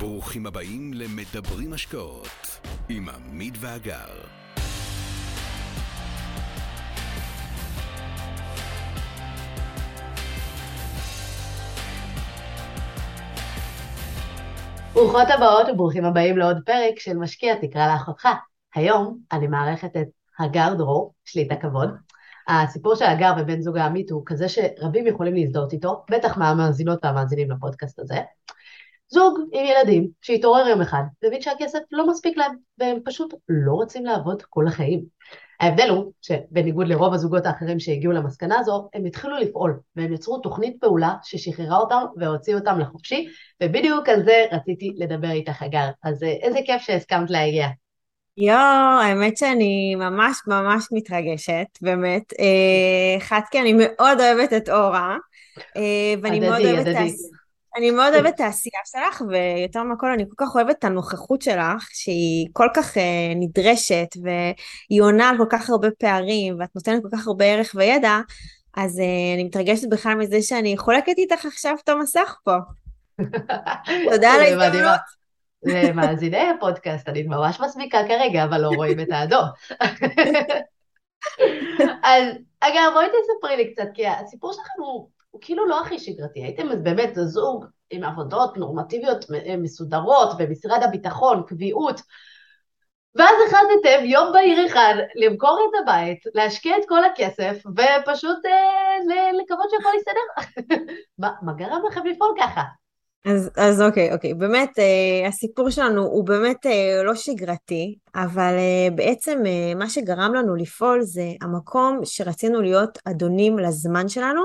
ברוכים הבאים למדברים השקעות עם עמית ואגר. ברוכות הבאות וברוכים הבאים לעוד פרק של משקיע תקרא לאחותך. היום אני מארחת את הגר דרור, יש לי את הכבוד. הסיפור של הגר ובן זוג העמית הוא כזה שרבים יכולים להזדהות איתו, בטח מהמאזינות והמאזינים לפודקאסט הזה. זוג עם ילדים שהתעורר יום אחד והבין שהכסף לא מספיק להם והם פשוט לא רוצים לעבוד כל החיים. ההבדל הוא שבניגוד לרוב הזוגות האחרים שהגיעו למסקנה הזו, הם התחילו לפעול והם יצרו תוכנית פעולה ששחררה אותם והוציאו אותם לחופשי ובדיוק על זה רציתי לדבר איתך הגר. אז אה, איזה כיף שהסכמת להגיע. יואו, האמת שאני ממש ממש מתרגשת, באמת. אה, אחת כי אני מאוד אוהבת את אורה, אה, ואני מאוד אוהבת את. אני מאוד אוהבת את העשייה שלך, ויותר מהכל אני כל כך אוהבת את הנוכחות שלך, שהיא כל כך uh, נדרשת, והיא עונה על כל כך הרבה פערים, ואת נותנת כל כך הרבה ערך וידע, אז uh, אני מתרגשת בכלל מזה שאני חולקת איתך עכשיו את המסך פה. תודה על ההזדמנות. למאזיני הפודקאסט, אני ממש מסמיקה כרגע, אבל לא רואים את האדום. אז אגב, בואי תספרי לי קצת, כי הסיפור שלכם הוא הוא כאילו לא הכי שגרתי, הייתם באמת זוג עם עבודות נורמטיביות מסודרות במשרד הביטחון, קביעות, ואז החלטתם יום בהיר אחד למכור את הבית, להשקיע את כל הכסף ופשוט אה, לקוות שהכל יסתדר. מה גרם לכם לפעול ככה? אז, אז אוקיי, אוקיי, באמת אה, הסיפור שלנו הוא באמת אה, לא שגרתי, אבל אה, בעצם אה, מה שגרם לנו לפעול זה המקום שרצינו להיות אדונים לזמן שלנו,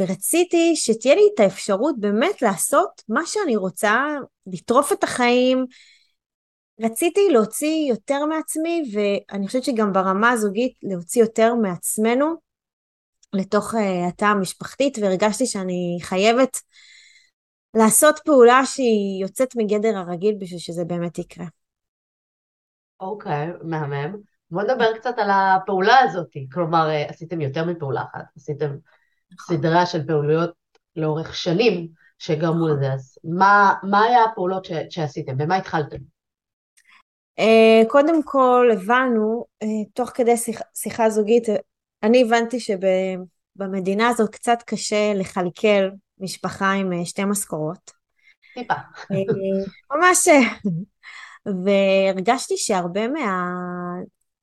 ורציתי שתהיה לי את האפשרות באמת לעשות מה שאני רוצה, לטרוף את החיים. רציתי להוציא יותר מעצמי, ואני חושבת שגם ברמה הזוגית להוציא יותר מעצמנו לתוך uh, התא המשפחתית, והרגשתי שאני חייבת לעשות פעולה שהיא יוצאת מגדר הרגיל בשביל שזה באמת יקרה. אוקיי, okay, מהמם. בוא נדבר קצת על הפעולה הזאת. כלומר, אה, עשיתם יותר מפעולה אחת, עשיתם. סדרה של פעולויות לאורך שנים שגרמו נכון. לזה, אז מה, מה היה הפעולות ש, שעשיתם? במה התחלתם? Uh, קודם כל הבנו, uh, תוך כדי שיח, שיחה זוגית, אני הבנתי שבמדינה הזאת קצת קשה לכלכל משפחה עם uh, שתי משכורות. טיפה. ממש, והרגשתי שהרבה מה,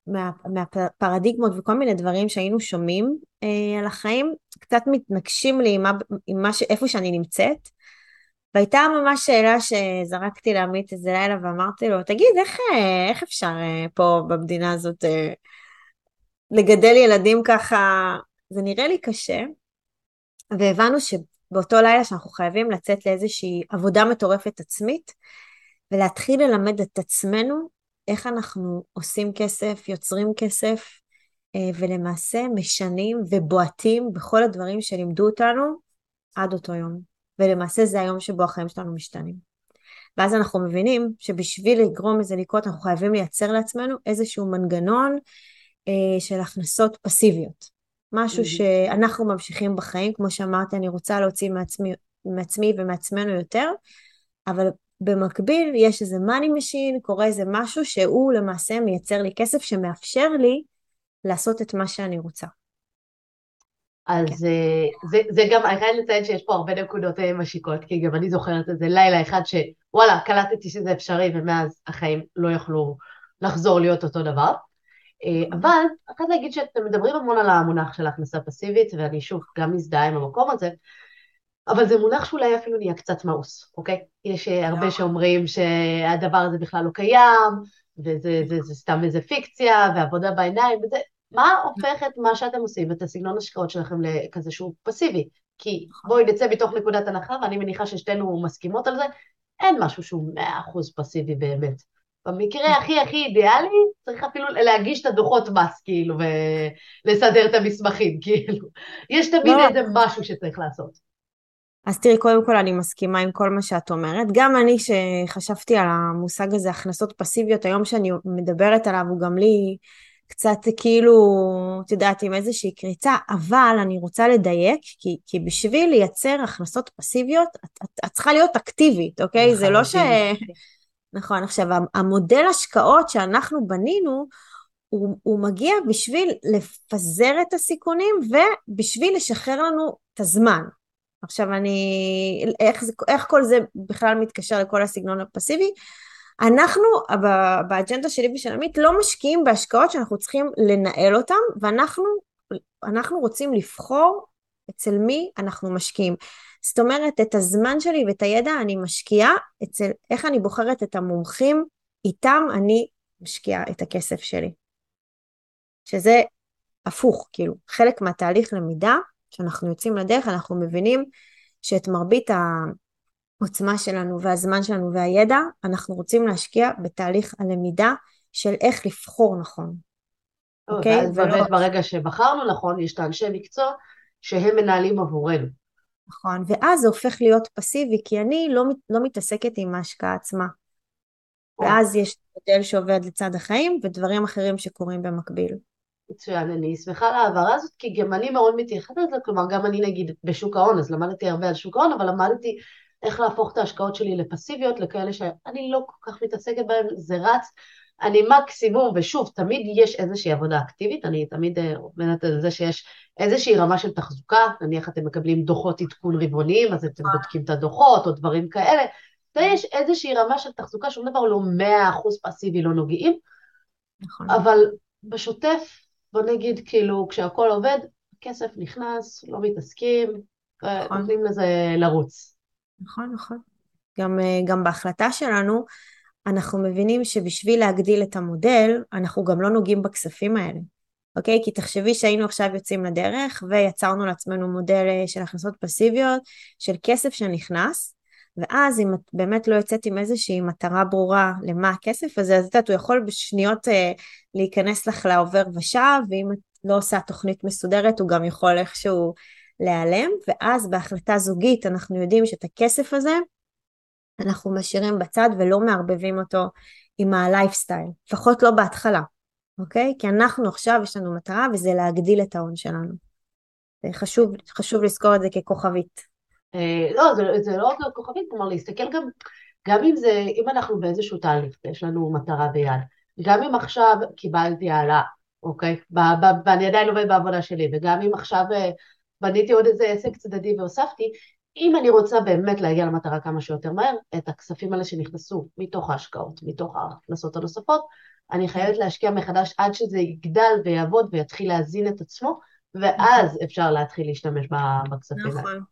מה, מהפרדיגמות וכל מיני דברים שהיינו שומעים אה, על החיים, קצת מתנגשים לי עם, עם מה ש, איפה שאני נמצאת. והייתה ממש שאלה שזרקתי לעמית איזה לילה ואמרתי לו, תגיד, איך, אה, איך אפשר אה, פה במדינה הזאת אה, לגדל ילדים ככה? זה נראה לי קשה. והבנו שבאותו לילה שאנחנו חייבים לצאת לאיזושהי עבודה מטורפת עצמית, ולהתחיל ללמד את עצמנו איך אנחנו עושים כסף, יוצרים כסף, אה, ולמעשה משנים ובועטים בכל הדברים שלימדו אותנו עד אותו יום. ולמעשה זה היום שבו החיים שלנו משתנים. ואז אנחנו מבינים שבשביל לגרום לזה לקרות אנחנו חייבים לייצר לעצמנו איזשהו מנגנון אה, של הכנסות פסיביות. משהו שאנחנו ממשיכים בחיים, כמו שאמרתי, אני רוצה להוציא מעצמי, מעצמי ומעצמנו יותר, אבל במקביל יש איזה money machine, קורה איזה משהו שהוא למעשה מייצר לי כסף שמאפשר לי לעשות את מה שאני רוצה. אז כן. זה, אה, זה, זה גם, אני חייבת לציין שיש פה הרבה נקודות אה, משיקות, כי גם אני זוכרת איזה לילה אחד שוואלה, קלטתי שזה אפשרי ומאז החיים לא יכלו לחזור להיות אותו דבר. אה, אבל אני חייבת להגיד שאתם מדברים המון על המונח של ההכנסה פסיבית, ואני שוב גם מזדהה עם המקום הזה, אבל זה מונח שאולי אפילו נהיה קצת מאוס, אוקיי? יש אה, הרבה שאומרים שהדבר הזה בכלל לא קיים, וזה זה, זה סתם איזה פיקציה, ועבודה בעיניים, וזה... מה הופך את מה שאתם עושים, את הסגנון השקעות שלכם לכזה שהוא פסיבי? כי בואי נצא מתוך נקודת הנחה, ואני מניחה ששתינו מסכימות על זה, אין משהו שהוא מאה אחוז פסיבי באמת. במקרה הכי הכי אידיאלי, צריך אפילו להגיש את הדוחות מס, כאילו, ולסדר את המסמכים, כאילו. יש תמיד לא. איזה משהו שצריך לעשות. אז תראי, קודם כל אני מסכימה עם כל מה שאת אומרת. גם אני שחשבתי על המושג הזה, הכנסות פסיביות, היום שאני מדברת עליו הוא גם לי קצת כאילו, את יודעת, עם איזושהי קריצה, אבל אני רוצה לדייק, כי, כי בשביל לייצר הכנסות פסיביות, את, את, את צריכה להיות אקטיבית, אוקיי? זה לא ש... נכון, עכשיו, המודל השקעות שאנחנו בנינו, הוא, הוא מגיע בשביל לפזר את הסיכונים ובשביל לשחרר לנו את הזמן. עכשיו אני, איך, איך כל זה בכלל מתקשר לכל הסגנון הפסיבי? אנחנו באג'נדה שלי ושל עמית לא משקיעים בהשקעות שאנחנו צריכים לנהל אותן ואנחנו אנחנו רוצים לבחור אצל מי אנחנו משקיעים. זאת אומרת, את הזמן שלי ואת הידע אני משקיעה אצל איך אני בוחרת את המומחים, איתם אני משקיעה את הכסף שלי. שזה הפוך, כאילו, חלק מהתהליך למידה, כשאנחנו יוצאים לדרך, אנחנו מבינים שאת מרבית העוצמה שלנו והזמן שלנו והידע, אנחנו רוצים להשקיע בתהליך הלמידה של איך לבחור נכון. אוקיי? ואז ולא... באמת ברגע שבחרנו נכון, יש את האנשי מקצוע שהם מנהלים עבורנו. נכון, ואז זה הופך להיות פסיבי, כי אני לא, לא מתעסקת עם ההשקעה עצמה. ואז יש מודל שעובד לצד החיים ודברים אחרים שקורים במקביל. מצוין, אני שמחה על ההעברה הזאת, כי גם אני מאוד מתייחסת לזה, כלומר גם אני נגיד בשוק ההון, אז למדתי הרבה על שוק ההון, אבל למדתי איך להפוך את ההשקעות שלי לפסיביות, לכאלה שאני לא כל כך מתעסקת בהן, זה רץ, אני מקסימום, ושוב, תמיד יש איזושהי עבודה אקטיבית, אני תמיד עומדת על זה שיש איזושהי רמה של תחזוקה, נניח אתם מקבלים דוחות עדכון רבעוניים, אז אתם בודקים את הדוחות או דברים כאלה, ויש איזושהי רמה של תחזוקה, שום דבר לא מאה אחוז פסיבי, לא נוגעים, נכון. אבל בשוטף בוא נגיד, כאילו, כשהכול עובד, כסף נכנס, לא מתעסקים, נכון. נותנים לזה לרוץ. נכון, נכון. גם, אה, גם בהחלטה שלנו, אנחנו מבינים שבשביל להגדיל את המודל, אנחנו גם לא נוגעים בכספים האלה. אוקיי? כי תחשבי שהיינו עכשיו יוצאים לדרך ויצרנו לעצמנו מודל אה, של הכנסות פסיביות, של כסף שנכנס, ואז אם את באמת לא יוצאת עם איזושהי מטרה ברורה למה הכסף הזה, אז את יודעת, הוא יכול בשניות אה, להיכנס לך לעובר ושב, ואם את לא עושה תוכנית מסודרת, הוא גם יכול איכשהו להיעלם, ואז בהחלטה זוגית אנחנו יודעים שאת הכסף הזה אנחנו משאירים בצד ולא מערבבים אותו עם הלייפסטייל, לפחות לא בהתחלה, אוקיי? כי אנחנו עכשיו, יש לנו מטרה וזה להגדיל את ההון שלנו. חשוב, חשוב לזכור את זה ככוכבית. אה, לא, זה, זה לא רק כוכבית, כלומר להסתכל גם, גם אם זה, אם אנחנו באיזשהו תהליך יש לנו מטרה ביד, גם אם עכשיו קיבלתי העלאה, אוקיי? ואני עדיין עובד בעבודה שלי, וגם אם עכשיו אה, בניתי עוד איזה עסק צדדי והוספתי, אם אני רוצה באמת להגיע למטרה כמה שיותר מהר, את הכספים האלה שנכנסו מתוך ההשקעות, מתוך ההכנסות הנוספות, אני חייבת להשקיע מחדש עד שזה יגדל ויעבוד ויתחיל להזין את עצמו, ואז אפשר להתחיל להשתמש בכספים האלה. נכון.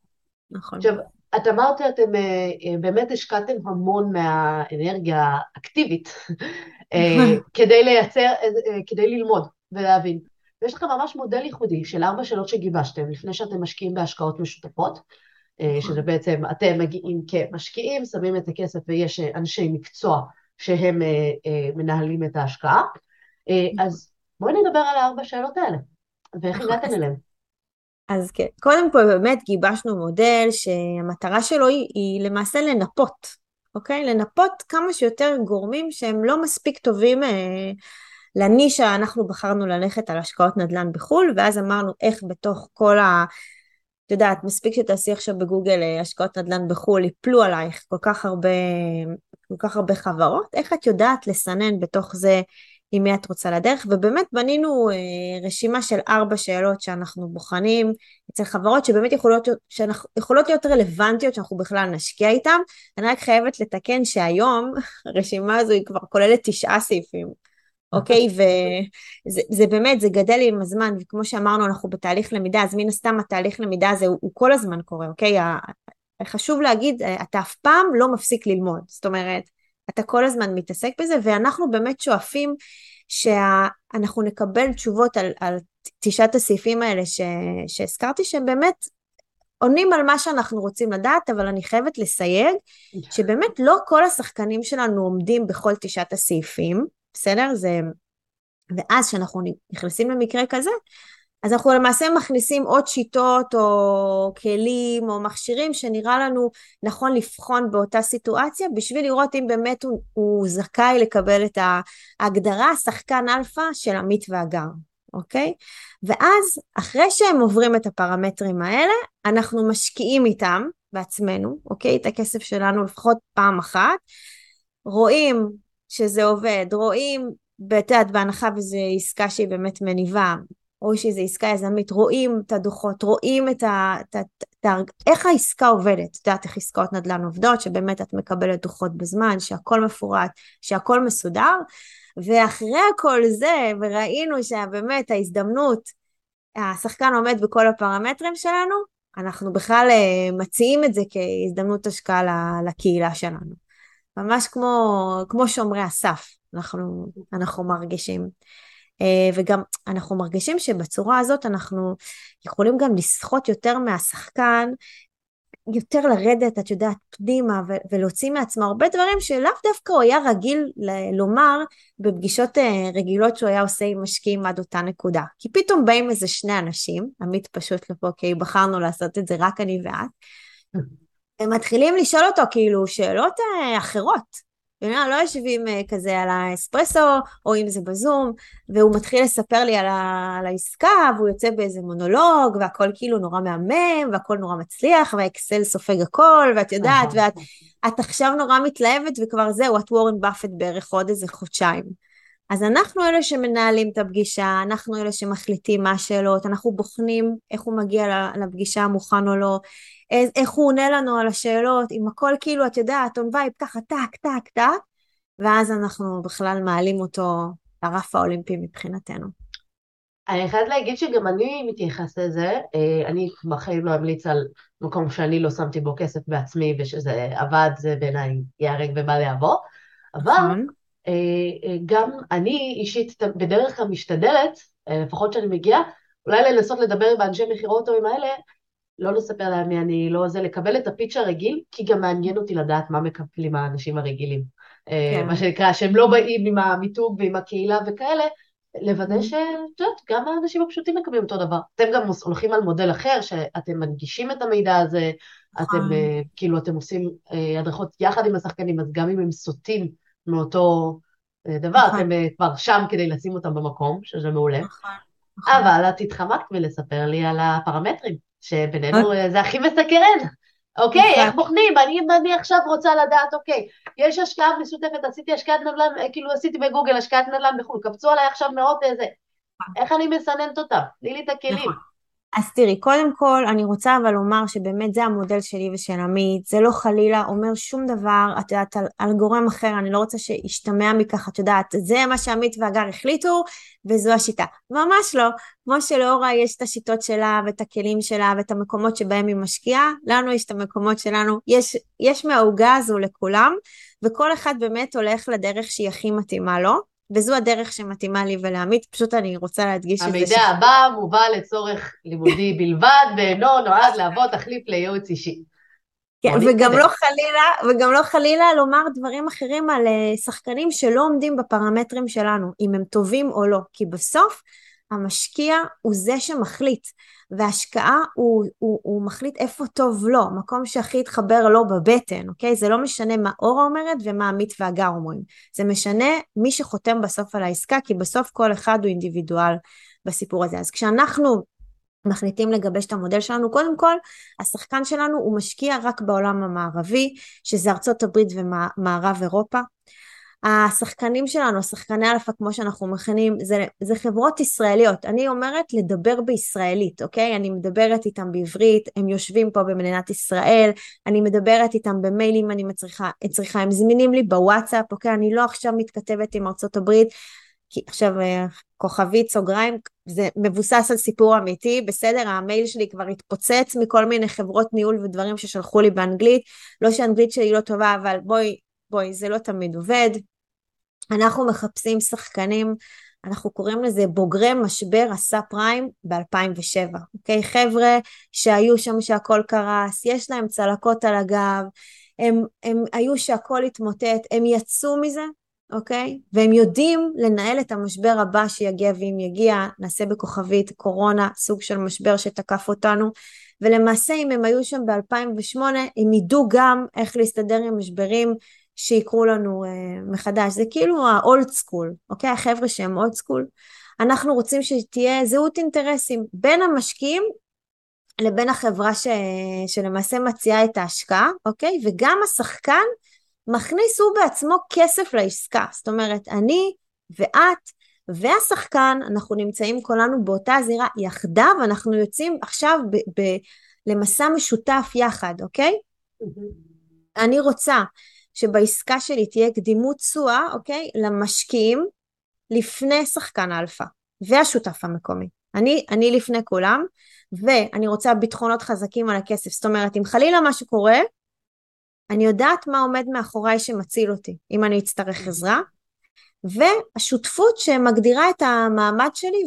נכון. עכשיו, את אמרת, אתם אה, אה, באמת השקעתם המון מהאנרגיה האקטיבית אה, כדי לייצר, כדי ללמוד ולהבין. ויש לכם ממש מודל ייחודי של ארבע שאלות שגיבשתם לפני שאתם משקיעים בהשקעות משותפות, נכון. שזה בעצם אתם מגיעים כמשקיעים, שמים את הכסף ויש אנשי מקצוע שהם מנהלים את ההשקעה. נכון. אז בואי נדבר על הארבע שאלות האלה, ואיך הגעתם אליהם. אז כן, קודם כל באמת גיבשנו מודל שהמטרה שלו היא, היא למעשה לנפות, אוקיי? לנפות כמה שיותר גורמים שהם לא מספיק טובים אה, לנישה, אנחנו בחרנו ללכת על השקעות נדל"ן בחו"ל, ואז אמרנו איך בתוך כל ה... את יודעת, מספיק שתעשי עכשיו בגוגל אה, השקעות נדל"ן בחו"ל, יפלו עלייך כל כך הרבה, כל כך הרבה חברות, איך את יודעת לסנן בתוך זה עם מי את רוצה לדרך, ובאמת בנינו אה, רשימה של ארבע שאלות שאנחנו בוחנים אצל חברות שבאמת יכולות, שאנחנו, יכולות להיות רלוונטיות שאנחנו בכלל נשקיע איתן. אני רק חייבת לתקן שהיום הרשימה הזו היא כבר כוללת תשעה סעיפים, אוקיי? וזה באמת, זה גדל עם הזמן, וכמו שאמרנו, אנחנו בתהליך למידה, אז מן הסתם התהליך למידה הזה הוא, הוא כל הזמן קורה, אוקיי? חשוב להגיד, אתה אף פעם לא מפסיק ללמוד, זאת אומרת, אתה כל הזמן מתעסק בזה, ואנחנו באמת שואפים שאנחנו נקבל תשובות על, על תשעת הסעיפים האלה ש, שהזכרתי, שהם באמת עונים על מה שאנחנו רוצים לדעת, אבל אני חייבת לסייג שבאמת לא כל השחקנים שלנו עומדים בכל תשעת הסעיפים, בסדר? זה... ואז כשאנחנו נכנסים למקרה כזה, אז אנחנו למעשה מכניסים עוד שיטות או כלים או מכשירים שנראה לנו נכון לבחון באותה סיטואציה בשביל לראות אם באמת הוא, הוא זכאי לקבל את ההגדרה שחקן אלפא של עמית והגר, אוקיי? ואז אחרי שהם עוברים את הפרמטרים האלה, אנחנו משקיעים איתם בעצמנו, אוקיי? את הכסף שלנו לפחות פעם אחת, רואים שזה עובד, רואים, את בהנחה וזו עסקה שהיא באמת מניבה, או שזו עסקה יזמית, רואים את הדוחות, רואים את ה... את, את, את, איך העסקה עובדת, את יודעת איך עסקאות נדל"ן עובדות, שבאמת את מקבלת דוחות בזמן, שהכל מפורט, שהכל מסודר, ואחרי כל זה, וראינו שבאמת ההזדמנות, השחקן עומד בכל הפרמטרים שלנו, אנחנו בכלל אה, מציעים את זה כהזדמנות השקעה לקהילה שלנו. ממש כמו, כמו שומרי הסף, אנחנו, אנחנו מרגישים. אה, וגם אנחנו מרגישים שבצורה הזאת אנחנו יכולים גם לסחוט יותר מהשחקן, יותר לרדת, את יודעת, פנימה ולהוציא מעצמו הרבה דברים שלאו דווקא הוא היה רגיל לומר בפגישות אה, רגילות שהוא היה עושה עם משקיעים עד אותה נקודה. כי פתאום באים איזה שני אנשים, עמית פשוט לפה, כי בחרנו לעשות את זה רק אני ואת, הם מתחילים לשאול אותו כאילו שאלות אה, אחרות. לא יושבים אה, כזה על האספרסו, או אם זה בזום, והוא מתחיל לספר לי על, ה, על העסקה, והוא יוצא באיזה מונולוג, והכל כאילו נורא מהמם, והכל נורא מצליח, והאקסל סופג הכל, ואת יודעת, ואת את עכשיו נורא מתלהבת, וכבר זהו, את וורן באפט בערך עוד איזה חודשיים. אז אנחנו אלה שמנהלים את הפגישה, אנחנו אלה שמחליטים מה השאלות, אנחנו בוחנים איך הוא מגיע לפגישה מוכן או לא, איך הוא עונה לנו על השאלות, אם הכל כאילו, את יודעת, on vibe ככה טק, טק, טק, ואז אנחנו בכלל מעלים אותו לרף האולימפי מבחינתנו. אני חייבת להגיד שגם אני מתייחס לזה, אה, אני בחיים לא אמליץ על מקום שאני לא שמתי בו כסף בעצמי ושזה עבד, זה בעיניי ייהרג ובל יעבור, אבל נכון. אה, אה, גם אני אישית בדרך כלל משתדלת, לפחות כשאני מגיעה, אולי לנסות לדבר עם האנשי מכירות או עם האלה, לא לספר להם מי אני, לא זה, לקבל את הפיץ' הרגיל, כי גם מעניין אותי לדעת מה מקבלים האנשים הרגילים. אה, כן. מה שנקרא, שהם לא באים עם המיתוג ועם הקהילה וכאלה, לוודא mm-hmm. שאת יודעת, גם האנשים הפשוטים מקבלים אותו דבר. אתם גם הולכים על מודל אחר, שאתם מנגישים את המידע הזה, אתם נכון. אה, כאילו, אתם עושים אה, הדרכות יחד עם השחקנים, אז גם אם הם סוטים מאותו דבר, נכון. אתם כבר שם כדי לשים אותם במקום, שזה מעולה. אבל את התחמקת מלספר לי על הפרמטרים. שבינינו אה? זה הכי מסקרן. אוקיי, איך בוחנים? אני, אני עכשיו רוצה לדעת, אוקיי, יש השקעה משותפת, עשיתי השקעת נדל"ן, אה, כאילו עשיתי בגוגל השקעת נדל"ן בחו"ל, קפצו עליי עכשיו מאות איזה, נכון. איך אני מסננת אותם? תני לי את הכלים. אז תראי, קודם כל, אני רוצה אבל לומר שבאמת זה המודל שלי ושל עמית, זה לא חלילה אומר שום דבר, את יודעת, על, על גורם אחר, אני לא רוצה שישתמע מכך, את יודעת, זה מה שעמית והגר החליטו, וזו השיטה. ממש לא. כמו שלאורה יש את השיטות שלה, ואת הכלים שלה, ואת המקומות שבהם היא משקיעה, לנו יש את המקומות שלנו, יש, יש מהעוגה הזו לכולם, וכל אחד באמת הולך לדרך שהיא הכי מתאימה לו. וזו הדרך שמתאימה לי ולעמית, פשוט אני רוצה להדגיש את זה. המידע הבא מובא לצורך לימודי בלבד, ואינו נועד להוות תחליף לייעוץ אישי. כן, וגם לא חלילה, וגם לא חלילה לומר דברים אחרים על אה, שחקנים שלא עומדים בפרמטרים שלנו, אם הם טובים או לא, כי בסוף המשקיע הוא זה שמחליט, והשקעה הוא, הוא, הוא מחליט איפה טוב לו, מקום שהכי יתחבר לו בבטן, אוקיי? זה לא משנה מה אורה אומרת ומה עמית והגר אומרים, זה משנה מי שחותם בסוף על העסקה, כי בסוף כל אחד הוא אינדיבידואל בסיפור הזה. אז כשאנחנו מחליטים לגבש את המודל שלנו, קודם כל השחקן שלנו הוא משקיע רק בעולם המערבי, שזה ארצות הברית ומערב אירופה. השחקנים שלנו, השחקני אלפא כמו שאנחנו מכנים, זה, זה חברות ישראליות. אני אומרת לדבר בישראלית, אוקיי? אני מדברת איתם בעברית, הם יושבים פה במדינת ישראל, אני מדברת איתם במיילים, אני מצריכה, צריכה, הם זמינים לי בוואטסאפ, אוקיי? אני לא עכשיו מתכתבת עם ארצות הברית, כי עכשיו אה, כוכבית סוגריים, זה מבוסס על סיפור אמיתי, בסדר, המייל שלי כבר התפוצץ מכל מיני חברות ניהול ודברים ששלחו לי באנגלית, לא שאנגלית שלי לא טובה, אבל בואי, בואי, זה לא תמיד עובד. אנחנו מחפשים שחקנים, אנחנו קוראים לזה בוגרי משבר הסאב פריים ב-2007, אוקיי? חבר'ה שהיו שם שהכל קרס, יש להם צלקות על הגב, הם, הם היו שהכל התמוטט, הם יצאו מזה, אוקיי? והם יודעים לנהל את המשבר הבא שיגיע, ואם יגיע, נעשה בכוכבית קורונה, סוג של משבר שתקף אותנו, ולמעשה אם הם היו שם ב-2008, הם ידעו גם איך להסתדר עם משברים שיקרו לנו uh, מחדש. זה כאילו ה-old school, אוקיי? החבר'ה שהם old school. אנחנו רוצים שתהיה זהות אינטרסים בין המשקיעים לבין החברה ש... שלמעשה מציעה את ההשקעה, אוקיי? וגם השחקן מכניס הוא בעצמו כסף לעסקה. זאת אומרת, אני ואת והשחקן, אנחנו נמצאים כולנו באותה זירה יחדיו, אנחנו יוצאים עכשיו ב- ב- למסע משותף יחד, אוקיי? Mm-hmm. אני רוצה שבעסקה שלי תהיה קדימות תשואה, אוקיי? למשקיעים לפני שחקן האלפא והשותף המקומי. אני, אני לפני כולם, ואני רוצה ביטחונות חזקים על הכסף. זאת אומרת, אם חלילה משהו קורה, אני יודעת מה עומד מאחוריי שמציל אותי, אם אני אצטרך עזרה, והשותפות שמגדירה את המעמד שלי,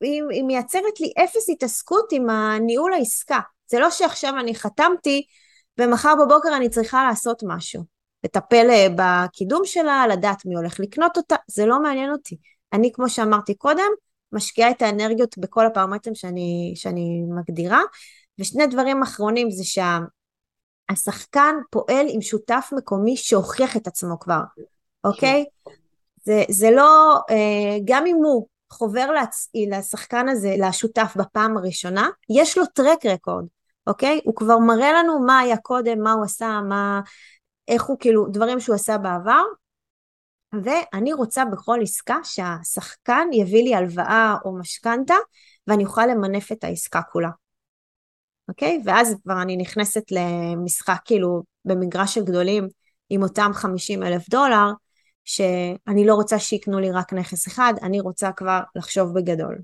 והיא מייצרת לי אפס התעסקות עם הניהול העסקה. זה לא שעכשיו אני חתמתי, ומחר בבוקר אני צריכה לעשות משהו. לטפל אה, בקידום שלה, לדעת מי הולך לקנות אותה, זה לא מעניין אותי. אני, כמו שאמרתי קודם, משקיעה את האנרגיות בכל הפרמטרים שאני, שאני מגדירה. ושני דברים אחרונים זה שהשחקן פועל עם שותף מקומי שהוכיח את עצמו כבר, אוקיי? זה, זה לא, אה, גם אם הוא חובר לצ... לשחקן הזה, לשותף בפעם הראשונה, יש לו טרק רקורד, אוקיי? הוא כבר מראה לנו מה היה קודם, מה הוא עשה, מה, איך הוא כאילו, דברים שהוא עשה בעבר, ואני רוצה בכל עסקה שהשחקן יביא לי הלוואה או משכנתה ואני אוכל למנף את העסקה כולה. אוקיי? ואז כבר אני נכנסת למשחק כאילו במגרש של גדולים עם אותם 50 אלף דולר, שאני לא רוצה שיקנו לי רק נכס אחד, אני רוצה כבר לחשוב בגדול.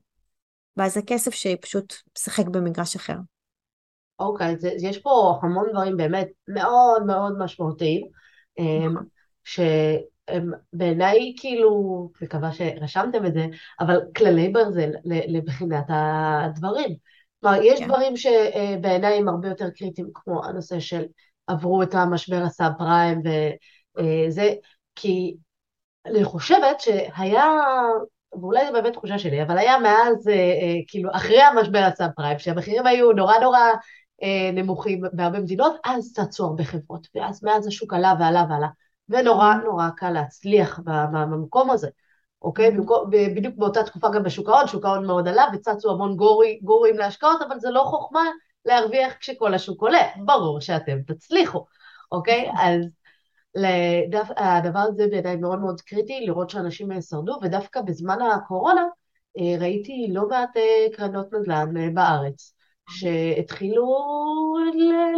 ואז זה כסף שפשוט משחק במגרש אחר. אוקיי, okay, יש פה המון דברים באמת מאוד מאוד משמעותיים, נכון. שהם בעיניי כאילו, מקווה שרשמתם את זה, אבל כללי ברזל לבחינת הדברים. כלומר, יש כן. דברים שבעיניי הם הרבה יותר קריטיים, כמו הנושא של עברו את המשבר הסאב פריים וזה, כי אני חושבת שהיה, ואולי זו באמת תחושה שלי, אבל היה מאז, כאילו, אחרי המשבר הסאב פריים, שהמחירים היו נורא נורא אה, נמוכים בהרבה מדינות, אז צצו הרבה חברות, ואז מאז השוק עלה ועלה ועלה, ונורא mm-hmm. נורא קל להצליח במקום הזה, אוקיי? Mm-hmm. בדיוק באותה תקופה גם בשוק ההון, שוק ההון מאוד עלה, וצצו המון גורי, גורים להשקעות, אבל זה לא חוכמה להרוויח כשכל השוק עולה, ברור שאתם תצליחו, אוקיי? Mm-hmm. אז לדף, הדבר הזה בעיניי מאוד מאוד קריטי, לראות שאנשים שרדו, ודווקא בזמן הקורונה אה, ראיתי לא מעט אה, קרנות נדל"ן בארץ. שהתחילו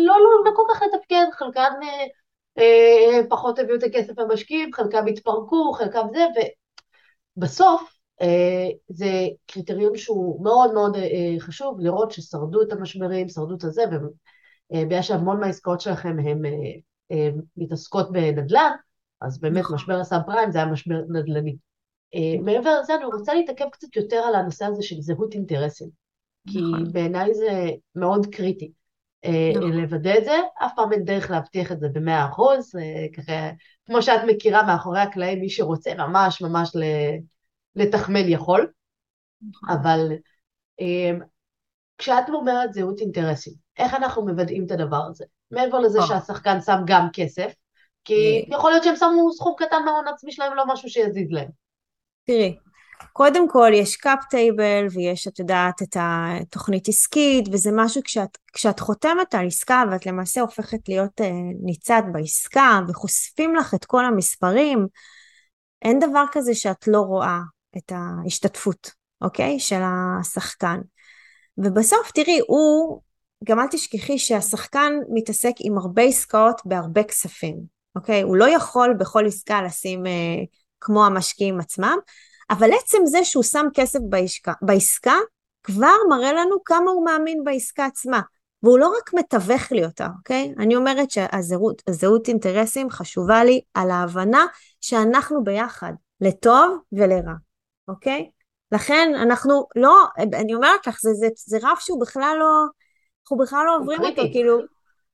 לא, לא, לא כל כך לתפקד, חלקן אה, אה, פחות הביאו את הכסף למשקיעים, חלקם התפרקו, חלקם זה, ובסוף אה, זה קריטריון שהוא מאוד מאוד אה, חשוב, לראות ששרדו את המשברים, שרדו את הזה, ובגלל שהמון מהעסקאות שלכם הן אה, אה, מתעסקות בנדל"ן, אז באמת נכון. משבר הסאב פריים זה היה משבר נדל"ני. אה, מעבר לזה אני רוצה להתעכב קצת יותר על הנושא הזה של זהות אינטרסים. כי נכון. בעיניי זה מאוד קריטי. אה, נכון. לוודא את זה, אף פעם אין דרך להבטיח את זה במאה אחוז, אה, ככה, כמו שאת מכירה מאחורי הקלעים, מי שרוצה ממש ממש לתחמן יכול, נכון. אבל אה, כשאת אומרת זהות אינטרסים, איך אנחנו מוודאים את הדבר הזה? מעבר לזה שהשחקן שם גם כסף, כי יכול להיות שהם שמו סכום קטן מההון עצמי שלהם, לא משהו שיזיז להם. תראי, קודם כל יש cap table ויש, את יודעת, את התוכנית עסקית, וזה משהו כשאת, כשאת חותמת על עסקה ואת למעשה הופכת להיות uh, ניצבת בעסקה וחושפים לך את כל המספרים, אין דבר כזה שאת לא רואה את ההשתתפות, אוקיי? של השחקן. ובסוף, תראי, הוא, גם אל תשכחי שהשחקן מתעסק עם הרבה עסקאות בהרבה כספים, אוקיי? הוא לא יכול בכל עסקה לשים uh, כמו המשקיעים עצמם, אבל עצם זה שהוא שם כסף בעסקה, בעסקה כבר מראה לנו כמה הוא מאמין בעסקה עצמה. והוא לא רק מתווך לי אותה, אוקיי? אני אומרת שהזהות אינטרסים חשובה לי על ההבנה שאנחנו ביחד, לטוב ולרע, אוקיי? לכן אנחנו לא, אני אומרת לך, זה, זה, זה רף שהוא בכלל לא, אנחנו בכלל לא עוברים אותו, כאילו,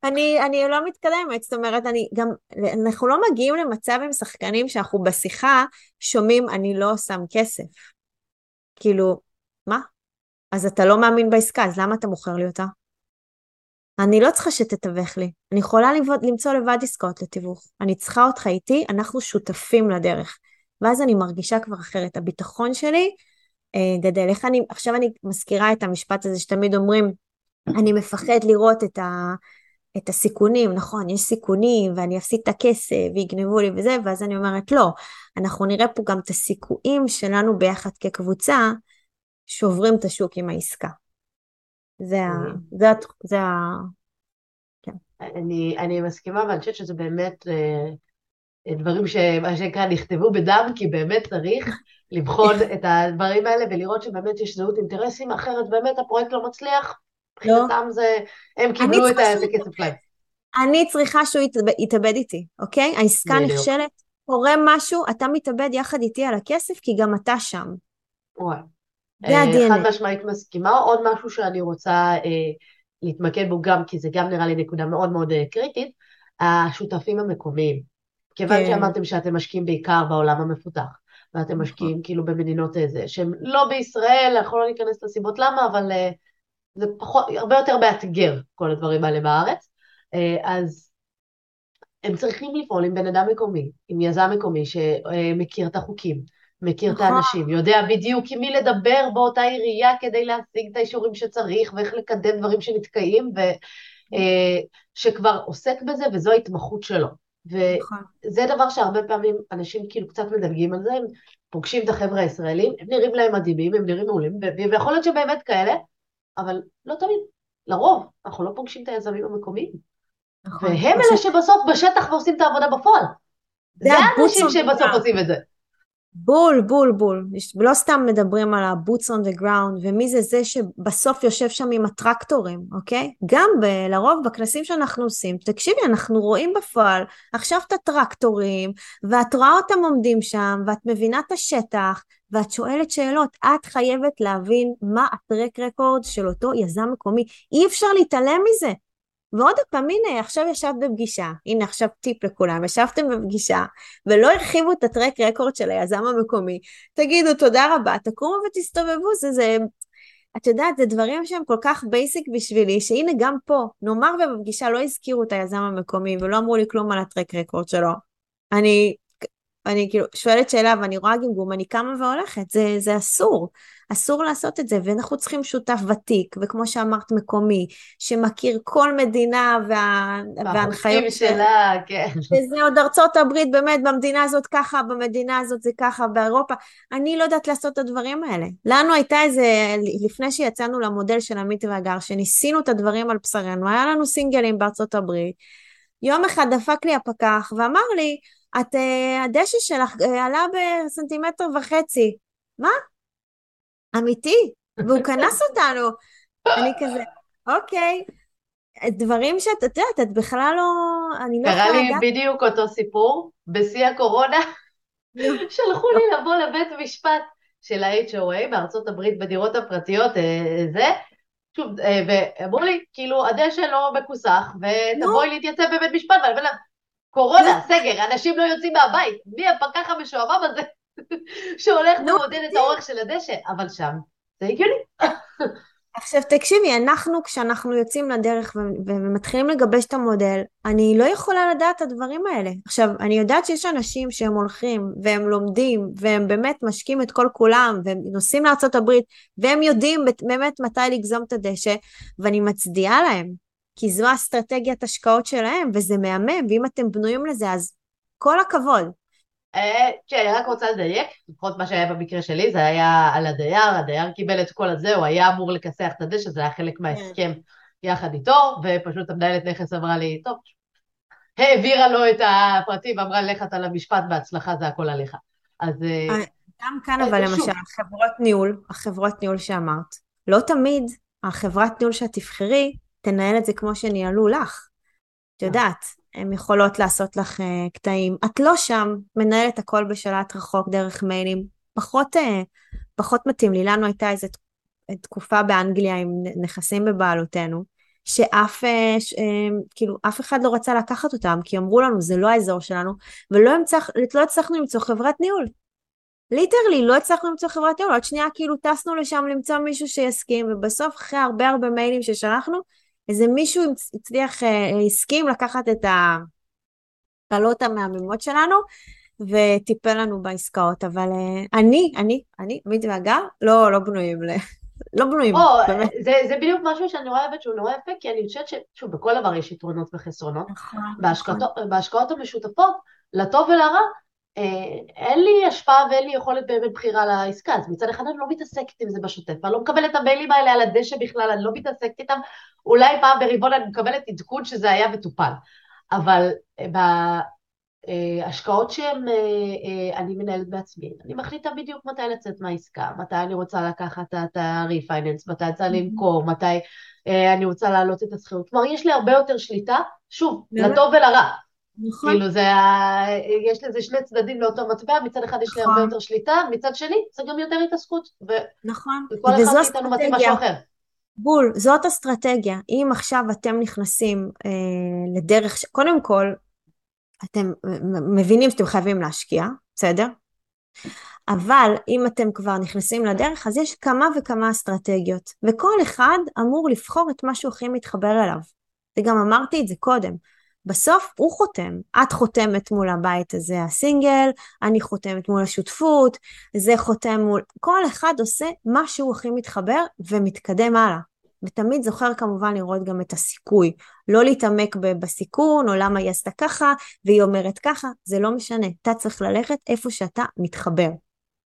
אני, אני לא מתקדמת, זאת אומרת, אני גם, אנחנו לא מגיעים למצב עם שחקנים שאנחנו בשיחה שומעים, אני לא שם כסף. כאילו, מה? אז אתה לא מאמין בעסקה, אז למה אתה מוכר לי אותה? אני לא צריכה שתתווך לי, אני יכולה למצוא לבד עסקאות לתיווך. אני צריכה אותך איתי, אנחנו שותפים לדרך. ואז אני מרגישה כבר אחרת. הביטחון שלי אה, גדל. איך אני, עכשיו אני מזכירה את המשפט הזה שתמיד אומרים, אני מפחד לראות את, ה, את הסיכונים, נכון, יש סיכונים ואני אפסיד את הכסף ויגנבו לי וזה, ואז אני אומרת לא, אנחנו נראה פה גם את הסיכויים שלנו ביחד כקבוצה שוברים את השוק עם העסקה. זה ה... זה ה... זה ה... כן. אני, אני מסכימה, ואני חושבת שזה באמת אה, דברים שמה שנקרא נכתבו בדם, כי באמת צריך לבחון את הדברים האלה ולראות שבאמת יש זהות אינטרסים, אחרת באמת הפרויקט לא מצליח, מבחינתם זה, הם קיבלו את הכסף שלהם. אני צריכה שהוא יתאבד איתי, אוקיי? העסקה נכשלת, קורה משהו, אתה מתאבד יחד איתי על הכסף, כי גם אתה שם. וואי. זה ה-DNA. חד משמעית מסכימה. עוד משהו שאני רוצה אה, להתמקד בו גם, כי זה גם נראה לי נקודה מאוד מאוד אה, קריטית, השותפים המקומיים. כיוון כן. שאמרתם שאתם משקיעים בעיקר בעולם המפותח, ואתם נכון. משקיעים כאילו במדינות איזה, שהם לא בישראל, אנחנו לא ניכנס לסיבות למה, אבל אה, זה פחות, הרבה יותר מאתגר כל הדברים האלה בארץ. אה, אז הם צריכים לפעול עם בן אדם מקומי, עם יזם מקומי שמכיר את החוקים, מכיר את נכון. האנשים, יודע בדיוק עם מי לדבר באותה עירייה כדי להשיג את האישורים שצריך ואיך לקדם דברים שנתקעים, ושכבר אה, עוסק בזה וזו ההתמחות שלו. נכון. וזה דבר שהרבה פעמים אנשים כאילו קצת מדלגים על זה, הם פוגשים את החבר'ה הישראלים, הם נראים להם מדהימים, הם נראים מעולים, ויכול להיות שבאמת כאלה, אבל לא תמיד, לרוב, אנחנו לא פוגשים את היזמים המקומיים. נכון. והם אלה שבסוף בשטח ועושים את העבודה בפועל. זה האנשים שבסוף עושים את זה. בול, בול, בול. לא סתם מדברים על ה-boots on the ground, ומי זה זה שבסוף יושב שם עם הטרקטורים, אוקיי? גם ב- לרוב בכנסים שאנחנו עושים, תקשיבי, אנחנו רואים בפועל עכשיו את הטרקטורים, ואת רואה אותם עומדים שם, ואת מבינה את השטח, ואת שואלת שאלות. את חייבת להבין מה הטרק רקורד של אותו יזם מקומי. אי אפשר להתעלם מזה. ועוד פעם, הנה, עכשיו ישבת בפגישה, הנה עכשיו טיפ לכולם, ישבתם בפגישה, ולא הרחיבו את ה track record של היזם המקומי, תגידו תודה רבה, תקומו ותסתובבו, זה, זה, את יודעת, זה דברים שהם כל כך basic בשבילי, שהנה גם פה, נאמר ובפגישה לא הזכירו את היזם המקומי, ולא אמרו לי כלום על ה track record שלו. אני, אני כאילו שואלת שאלה ואני רואה גמגום, אני קמה והולכת, זה, זה אסור. אסור לעשות את זה, ואנחנו צריכים שותף ותיק, וכמו שאמרת, מקומי, שמכיר כל מדינה וה... וההנחיות שלה, כן. וזה עוד ארצות הברית, באמת, במדינה הזאת ככה, במדינה הזאת זה ככה, באירופה. אני לא יודעת לעשות את הדברים האלה. לנו הייתה איזה, לפני שיצאנו למודל של עמית והגר, שניסינו את הדברים על בשרנו, היה לנו סינגלים בארצות הברית. יום אחד דפק לי הפקח ואמר לי, את, uh, הדשא שלך uh, עלה בסנטימטר וחצי. מה? אמיתי, והוא כנס אותנו. אני כזה, אוקיי, דברים שאת, את יודעת, את בכלל לא, אני לא יכולה. קרה לי בדיוק אותו סיפור, בשיא הקורונה, שלחו לי לבוא לבית משפט של ה-HOA בארצות הברית בדירות הפרטיות, אה, זה, שוב, אה, ואמרו לי, כאילו, הדשא לא מכוסח, ותבואי להתייצב בבית משפט, ואני אומרת קורונה, סגר, אנשים לא יוצאים מהבית, מי הפקח המשועמם הזה? שהולך ומודד את האורך של הדשא, אבל שם זה הגיוני. עכשיו תקשיבי, אנחנו כשאנחנו יוצאים לדרך ומתחילים לגבש את המודל, אני לא יכולה לדעת את הדברים האלה. עכשיו, אני יודעת שיש אנשים שהם הולכים והם לומדים והם באמת משקיעים את כל כולם והם נוסעים לארה"ב והם יודעים באמת מתי לגזום את הדשא ואני מצדיעה להם, כי זו אסטרטגיית השקעות שלהם וזה מהמם, ואם אתם בנויים לזה אז כל הכבוד. אה, כן, אני רק רוצה לדייק, לפחות מה שהיה במקרה שלי, זה היה על הדייר, הדייר קיבל את כל הזה, הוא היה אמור לכסח את הדשא, זה היה חלק מההסכם יחד איתו, ופשוט המנהלת נכס אמרה לי, טוב, העבירה לו את הפרטים ואמרה, לך אתה למשפט, בהצלחה, זה הכל עליך. אז... אה, אה, גם כאן אבל למשל, חברות ניהול, החברות ניהול שאמרת, לא תמיד החברת ניהול שאת תבחרי, תנהל את זה כמו שניהלו לך. את יודעת, הן יכולות לעשות לך uh, קטעים. את לא שם, מנהלת הכל בשלט רחוק דרך מיילים. פחות, uh, פחות מתאים לי. לנו הייתה איזו תקופה באנגליה עם נכסים בבעלותנו, שאף, אה, אה, כאילו, אף אחד לא רצה לקחת אותם, כי אמרו לנו, זה לא האזור שלנו, ולא המצח, לא הצלחנו למצוא חברת ניהול. ליטרלי, לא הצלחנו למצוא חברת ניהול, עוד שנייה כאילו טסנו לשם למצוא מישהו שיסכים, ובסוף אחרי הרבה הרבה מיילים ששלחנו, איזה מישהו הצליח, הסכים לקחת את הקלות המהממות שלנו, וטיפל לנו בעסקאות, אבל אני, אני, אני, מיד והגר, לא, לא בנויים ל... לא בנויים, או, באמת. זה, זה בדיוק משהו שאני רואה אוהבת שהוא נורא יפה, כי אני חושבת ששוב, בכל דבר יש יתרונות וחסרונות. נכון, בהשקעות, נכון. בהשקעות המשותפות, לטוב ולרע, אה, אין לי השפעה ואין לי יכולת באמת בחירה לעסקה, אז מצד אחד אני לא מתעסקת עם זה בשוטף, אני לא מקבלת את המיילים האלה על הדשא בכלל, אני לא מתעסקת איתם, אולי פעם ברבעון אני מקבלת עדכון שזה היה וטופל, אבל אה, בהשקעות שהן, אה, אני מנהלת בעצמי, אני מחליטה בדיוק מתי לצאת מהעסקה, מתי אני רוצה לקחת את ה-refinance, מתי אני רוצה למכור, מתי אני רוצה להעלות את השכירות, כלומר יש לי הרבה יותר שליטה, שוב, לטוב ולרע, נכון. כאילו זה, יש לזה שני צדדים לאותו מטבע, מצד אחד יש לי הרבה נכון. יותר שליטה, מצד שני זה גם יותר התעסקות. נכון. וכל אחד מאיתנו מתאים משהו אחר. בול, זאת אסטרטגיה. אם עכשיו אתם נכנסים אה, לדרך, ש... קודם כל, אתם מבינים שאתם חייבים להשקיע, בסדר? אבל אם אתם כבר נכנסים לדרך, אז יש כמה וכמה אסטרטגיות, וכל אחד אמור לבחור את מה שהוא הכי מתחבר אליו. וגם אמרתי את זה קודם. בסוף הוא חותם. את חותמת מול הבית הזה הסינגל, אני חותמת מול השותפות, זה חותם מול... כל אחד עושה מה שהוא הכי מתחבר ומתקדם הלאה. ותמיד זוכר כמובן לראות גם את הסיכוי. לא להתעמק בסיכון, או למה היא עשתה ככה, והיא אומרת ככה, זה לא משנה. אתה צריך ללכת איפה שאתה מתחבר.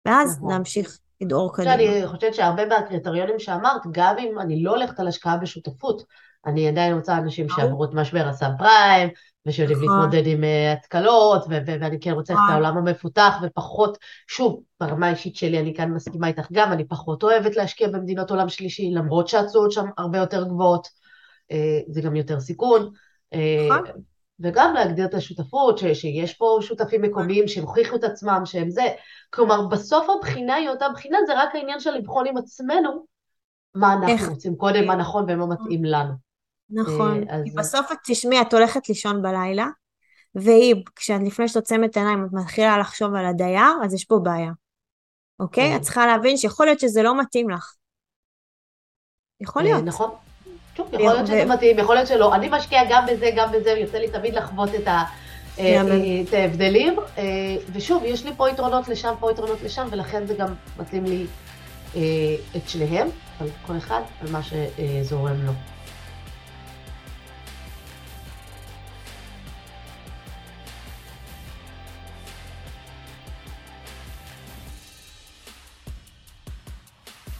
ואז נכון. להמשיך לדאור קדימה. אני חושבת שהרבה מהקריטריונים שאמרת, גם אם אני לא הולכת על השקעה בשותפות, אני עדיין רוצה אנשים שעברו את משבר הסאב פריים, ושיודעים נכון. להתמודד עם אה, התקלות, ואני כן רוצה את נכון. העולם המפותח, ופחות, שוב, ברמה האישית שלי, אני כאן מסכימה איתך גם, אני פחות אוהבת להשקיע במדינות עולם שלישי, למרות שהתשואות שם הרבה יותר גבוהות, אה, זה גם יותר סיכון. אה, נכון. וגם להגדיר את השותפות, ש, שיש פה שותפים מקומיים שהוכיחו את עצמם, שהם זה. כלומר, בסוף הבחינה היא אותה בחינה, זה רק העניין של לבחון עם עצמנו מה אנחנו? רוצים קודם, מה נכון ומה מתאים לנו. נכון, אה, כי בסוף את תשמעי, את הולכת לישון בלילה, והיא, כשאת לפני שאת עוצמת עיניים, את מתחילה לחשוב על הדייר, אז יש פה בעיה, אוקיי? את צריכה להבין שיכול להיות שזה לא מתאים לך. יכול להיות. נכון. שוב, יכול להיות שזה מתאים, יכול להיות שלא. אני משקיעה גם בזה, גם בזה, יוצא לי תמיד לחוות את ה... אה, את ההבדלים, אה, ושוב, יש לי פה יתרונות לשם, פה יתרונות לשם, ולכן זה גם מתאים לי את שניהם, אבל כל אחד על מה שזורם לו.